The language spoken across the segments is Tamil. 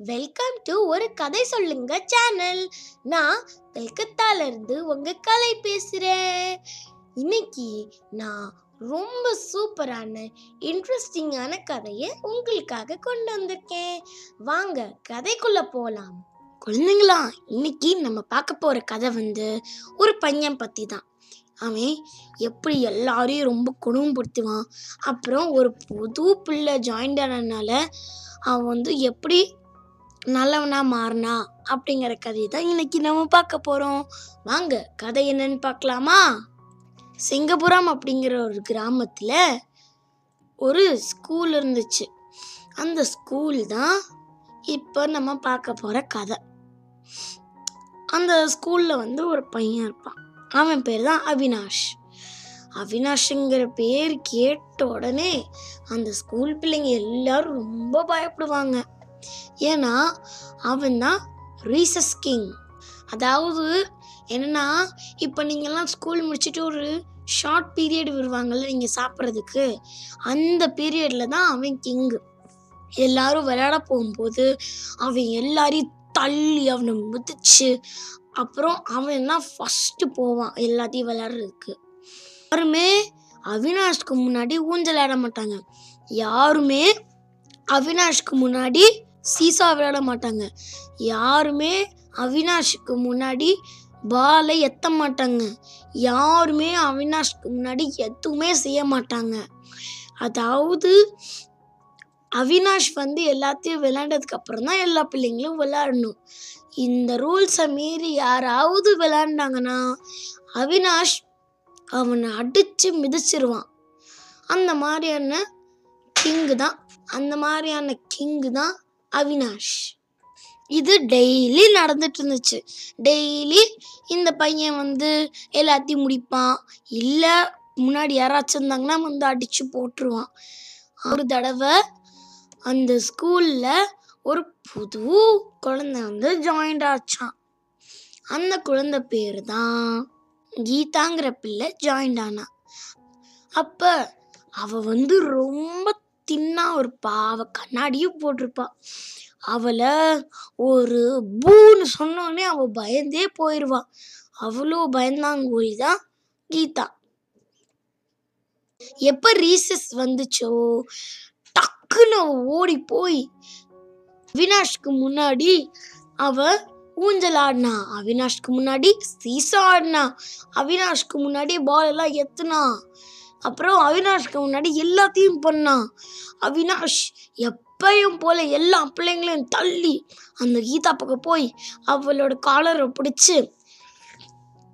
வெல்கம் டு ஒரு கதை சொல்லுங்க சேனல் நான் கல்கத்தால இருந்து உங்க கலை பேசுறேன். இன்னைக்கு நான் ரொம்ப சூப்பரான இன்ட்ரெஸ்டிங்கான கதையை உங்களுக்காக கொண்டு வந்திருக்கேன். வாங்க கதைக்குள்ள போலாம். குழந்தைங்களா இன்னைக்கு நம்ம பார்க்க போற கதை வந்து ஒரு பையன் பத்தி தான் அவன் எப்படி எல்லாரையும் ரொம்ப குணம்படுத்துவான் அப்புறம் ஒரு புது பிள்ளை ஜாயின்ட் ஆனதுனால அவன் வந்து எப்படி நல்லவனா மாறினா அப்படிங்கிற கதையை தான் இன்னைக்கு நம்ம பார்க்க போறோம். வாங்க கதை என்னன்னு பார்க்கலாமா? சிங்கபுரம் அப்படிங்கிற ஒரு கிராமத்தில் ஒரு ஸ்கூல் இருந்துச்சு. அந்த ஸ்கூல் தான் இப்போ நம்ம பார்க்க போகிற கதை. அந்த ஸ்கூலில் வந்து ஒரு பையன் இருப்பான். அவன் பேர் தான் அவினாஷ். அவினாஷுங்கிற பேர் கேட்ட உடனே அந்த ஸ்கூல் பிள்ளைங்க எல்லாரும் ரொம்ப பயப்படுவாங்க. ஏன்னா அவன் தான் ரீசஸ் கிங். அதாவது என்னன்னா இப்போ நீங்கள்லாம் ஸ்கூல் முடிச்சுட்டு ஒரு ஷார்ட் பீரியட் வருவாங்கல்ல நீங்கள் சாப்பிட்றதுக்கு. அந்த பீரியடில் தான் அவன் கிங்கு எல்லாரும் விளையாட போகும்போது அவன் எல்லாரையும் தள்ளி அவனை மிதிச்சு அப்புறம் அவன் தான் ஃபஸ்ட்டு போவான் எல்லாத்தையும் விளையாடுறதுக்கு. யாருமே அவினாஷ்க்கு முன்னாடி ஊஞ்சல் ஆட மாட்டாங்க. யாருமே அவினாஷ்க்கு முன்னாடி சீசா விளையாட மாட்டாங்க. யாருமே அவினாஷுக்கு முன்னாடி பாலை எத்த மாட்டாங்க. யாருமே அவினாஷ்க்கு முன்னாடி எதுவுமே செய்ய மாட்டாங்க. அதாவது அவினாஷ் வந்து எல்லாத்தையும் விளையாண்டதுக்கு அப்புறம் தான் எல்லா பிள்ளைங்களும் விளையாடணும். இந்த ரூல்ஸை மீறி யாராவது விளையாண்டாங்கன்னா அவினாஷ் அவனை அடித்து மிதிச்சிருவான். அந்த மாதிரியான கிங்கு தான். அந்த மாதிரியான கிங்கு தான் அவினாஷ். இது டெய்லி நடந்துட்டு இருந்துச்சு டெய்லி இந்த பையன் வந்து எல்லாத்தையும் முடிப்பான். இல்லை முன்னாடி யாராச்சும் இருந்தாங்கன்னா வந்து அடிச்சு போட்டுருவான். ஒரு தடவை அந்த ஸ்கூல்ல ஒரு புது குழந்தை வந்து ஜாயின் ஆச்சான். அந்த குழந்தை பேர் தான் கீதாங்கிற பிள்ளை ஜாயின்ட் ஆனா. அப்ப அவ வந்து ரொம்ப தின்னா ஒரு அவ கண்ணாடியும் போட்டிருப்பா. அவளை ஒரு பூன்னு சொன்னோடனே அவ பயந்தே போயிடுவா அவ்வளோ பயந்தாங்கோழி தான் கீதா. எப்ப ரீசஸ் வந்துச்சோ? டக்குன்னு ஓடி போய் அவினாஷ்க்கு முன்னாடி அவ ஊஞ்சல் ஆடினா அவினாஷ்க்கு முன்னாடி சீசா ஆடினா. அவினாஷ்க்கு முன்னாடி பால் எல்லாம் எத்துனா அப்புறம் அவினாஷ்க்கு முன்னாடி எல்லாத்தையும் பண்ணான் அவினாஷ் எப்பயும் போல எல்லா பிள்ளைங்களையும் தள்ளி அந்த கீதா பக்கம் போய் அவளோட காலரை பிடிச்சு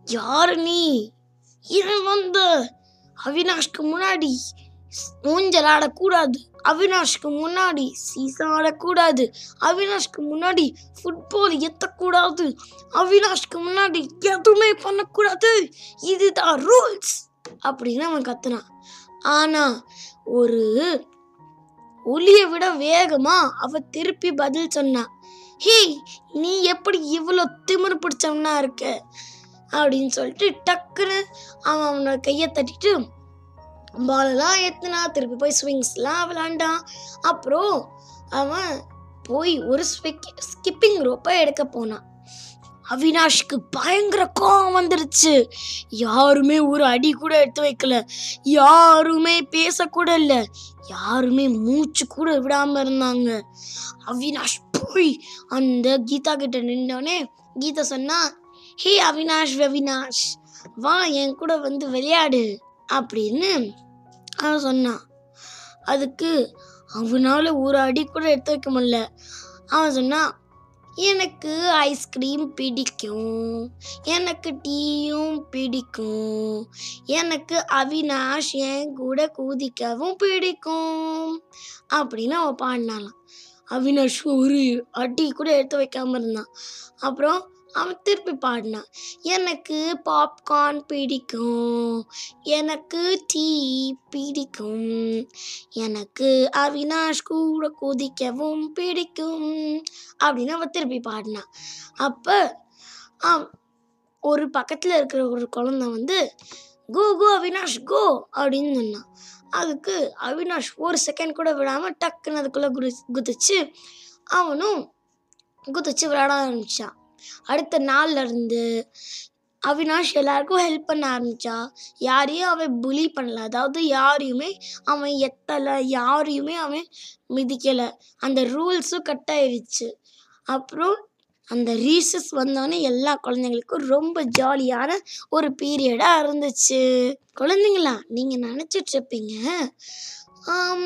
யாரு நீ? இவன் வந்து. அவினாஷ்க்கு முன்னாடி ஊஞ்சல் ஆடக்கூடாது. அவினாஷ்க்கு முன்னாடி சீசா ஆடக்கூடாது. அவினாஷ்க்கு முன்னாடி ஃபுட்பால் எத்தக்கூடாது. அவினாஷ்க்கு முன்னாடி எதுவுமே பண்ணக்கூடாது. இதுதான் ரூல்ஸ் அப்படின்னு அவன் கத்துனான். ஆனா ஒரு ஒளியை விட வேகமா அவ திருப்பி பதில் சொன்னான். ஹேய் நீ எப்படி இவ்வளோ திமிரு பிடிச்சவனா இருக்க? அப்படின்னு சொல்லிட்டு டக்குன்னு அவன் அவனோட கையை தட்டிட்டு பாலெல்லாம் ஏற்றுனா திருப்பி போய் ஸ்விங்ஸ்லாம் விளாண்டான் அப்புறம் அவன் போய் ஒரு ஸ்கிப்பிங் ரோப்பை எடுக்க போனான். அவினாஷ்க்கு பயங்கர கோபம் வந்துருச்சு. யாருமே ஒரு அடி கூட எடுத்து வைக்கல. யாருமே பேசக்கூட இல்லை. யாருமே மூச்சு கூட விடாம இருந்தாங்க. அவினாஷ் போய் அந்த கீதா கிட்ட நின்றோடனே கீதா சொன்னா ஹே அவினாஷ் அவினாஷ் வா என் கூட வந்து விளையாடு அப்படின்னு அவன் சொன்னான் அதுக்கு அவனால ஒரு அடி கூட எடுத்து வைக்க முடியல. அவன் சொன்னான் எனக்கு ஐஸ்கிரீம் பிடிக்கும். எனக்கு டீயும் பிடிக்கும். எனக்கு அவினாஷ் என் கூட குதிக்கவும் பிடிக்கும். அப்படின்னு அவன் பாடினாலாம் அவினாஷ் ஒரு அடி கூட எடுத்து வைக்காமல் இருந்தான். அப்புறம் அவன் திருப்பி பாடினான். எனக்கு பாப்கார்ன் பிடிக்கும். எனக்கு டீ பிடிக்கும். எனக்கு அவினாஷ் கூட குதிக்கவும் பிடிக்கும். அப்படின்னு அவன் திருப்பி பாடினான். அப்போ ஒரு பக்கத்தில் இருக்கிற ஒரு குழந்தை வந்து கோ கோ அவினாஷ் கோ அப்படின்னு சொன்னான். அதுக்கு அவினாஷ் ஒரு செகண்ட் கூட விடாமல் டக்குன்னு அதுக்குள்ளே குதி குதிச்சு அவனும் குதிச்சு விளையாட ஆரம்பிச்சான். அடுத்த நாள்ல இருந்து அவினாஷ் எல்லாருக்கும் ஹெல்ப் பண்ண ஆரம்பிச்சா. யாரையும் அவன் புலி பண்ணல. அதாவது யாரையுமே அவன் எத்தலை யாரையுமே அவன் மிதிக்கலை. அந்த ரூல்ஸும் கட் ஆயிடுச்சு அப்புறம் அந்த ரீசஸ் வந்தோடனே எல்லா குழந்தைங்களுக்கும் ரொம்ப ஜாலியான ஒரு பீரியடாக இருந்துச்சு. குழந்தைங்களா நீங்கள் நினச்சிட்ருப்பீங்க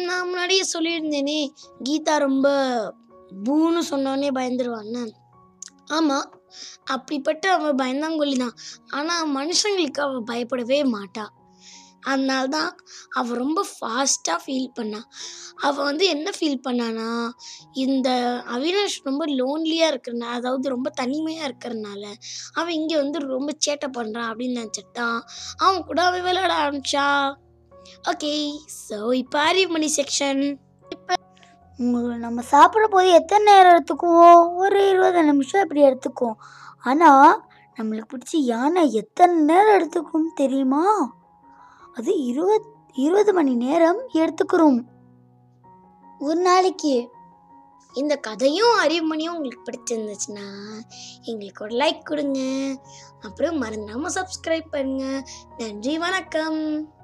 நான் முன்னாடியே சொல்லியிருந்தேனே கீதா ரொம்ப பூன்னு சொன்னோடனே பயந்துருவான்னு ஆமாம் அப்படிப்பட்ட அவள் பயந்தாங்கொல்லி தான். ஆனால் மனுஷங்களுக்கு அவள் பயப்படவே மாட்டா. அதனால தான் அவள் ரொம்ப ஃபாஸ்ட்டாக ஃபீல் பண்ணா. அவள் வந்து என்ன ஃபீல் பண்ணானா இந்த அவினாஷ் ரொம்ப லோன்லியாக இருக்கிறனால அதாவது ரொம்ப தனிமையாக இருக்கிறனால அவன் இங்கே வந்து ரொம்ப சேட்டை பண்ணுறான் அப்படின்னு நினச்சிட்டான் அவன் கூட அவன் விளையாட ஆரம்பிச்சா. ஓகே ஸோ இப்போ அறிவுமணி செக்ஷன் இப்போ உங்களுக்கு நம்ம சாப்பிட போது எத்தனை நேரம் எடுத்துக்குவோம் ஒரு இருபது நிமிஷம் இப்படி எடுத்துக்குவோம். ஆனால் நம்மளுக்கு பிடிச்ச யானை எத்தனை நேரம் எடுத்துக்கும் தெரியுமா? அது இருபத் இருபது மணி நேரம் எடுத்துக்கிறோம். ஒரு நாளைக்கு. இந்த கதையும் அறிவுமணியும் உங்களுக்கு பிடிச்சிருந்துச்சுன்னா எங்களுக்கு ஒரு லைக் கொடுங்க. அப்புறம் மறந்தாமல் சப்ஸ்கிரைப் பண்ணுங்க. நன்றி வணக்கம்.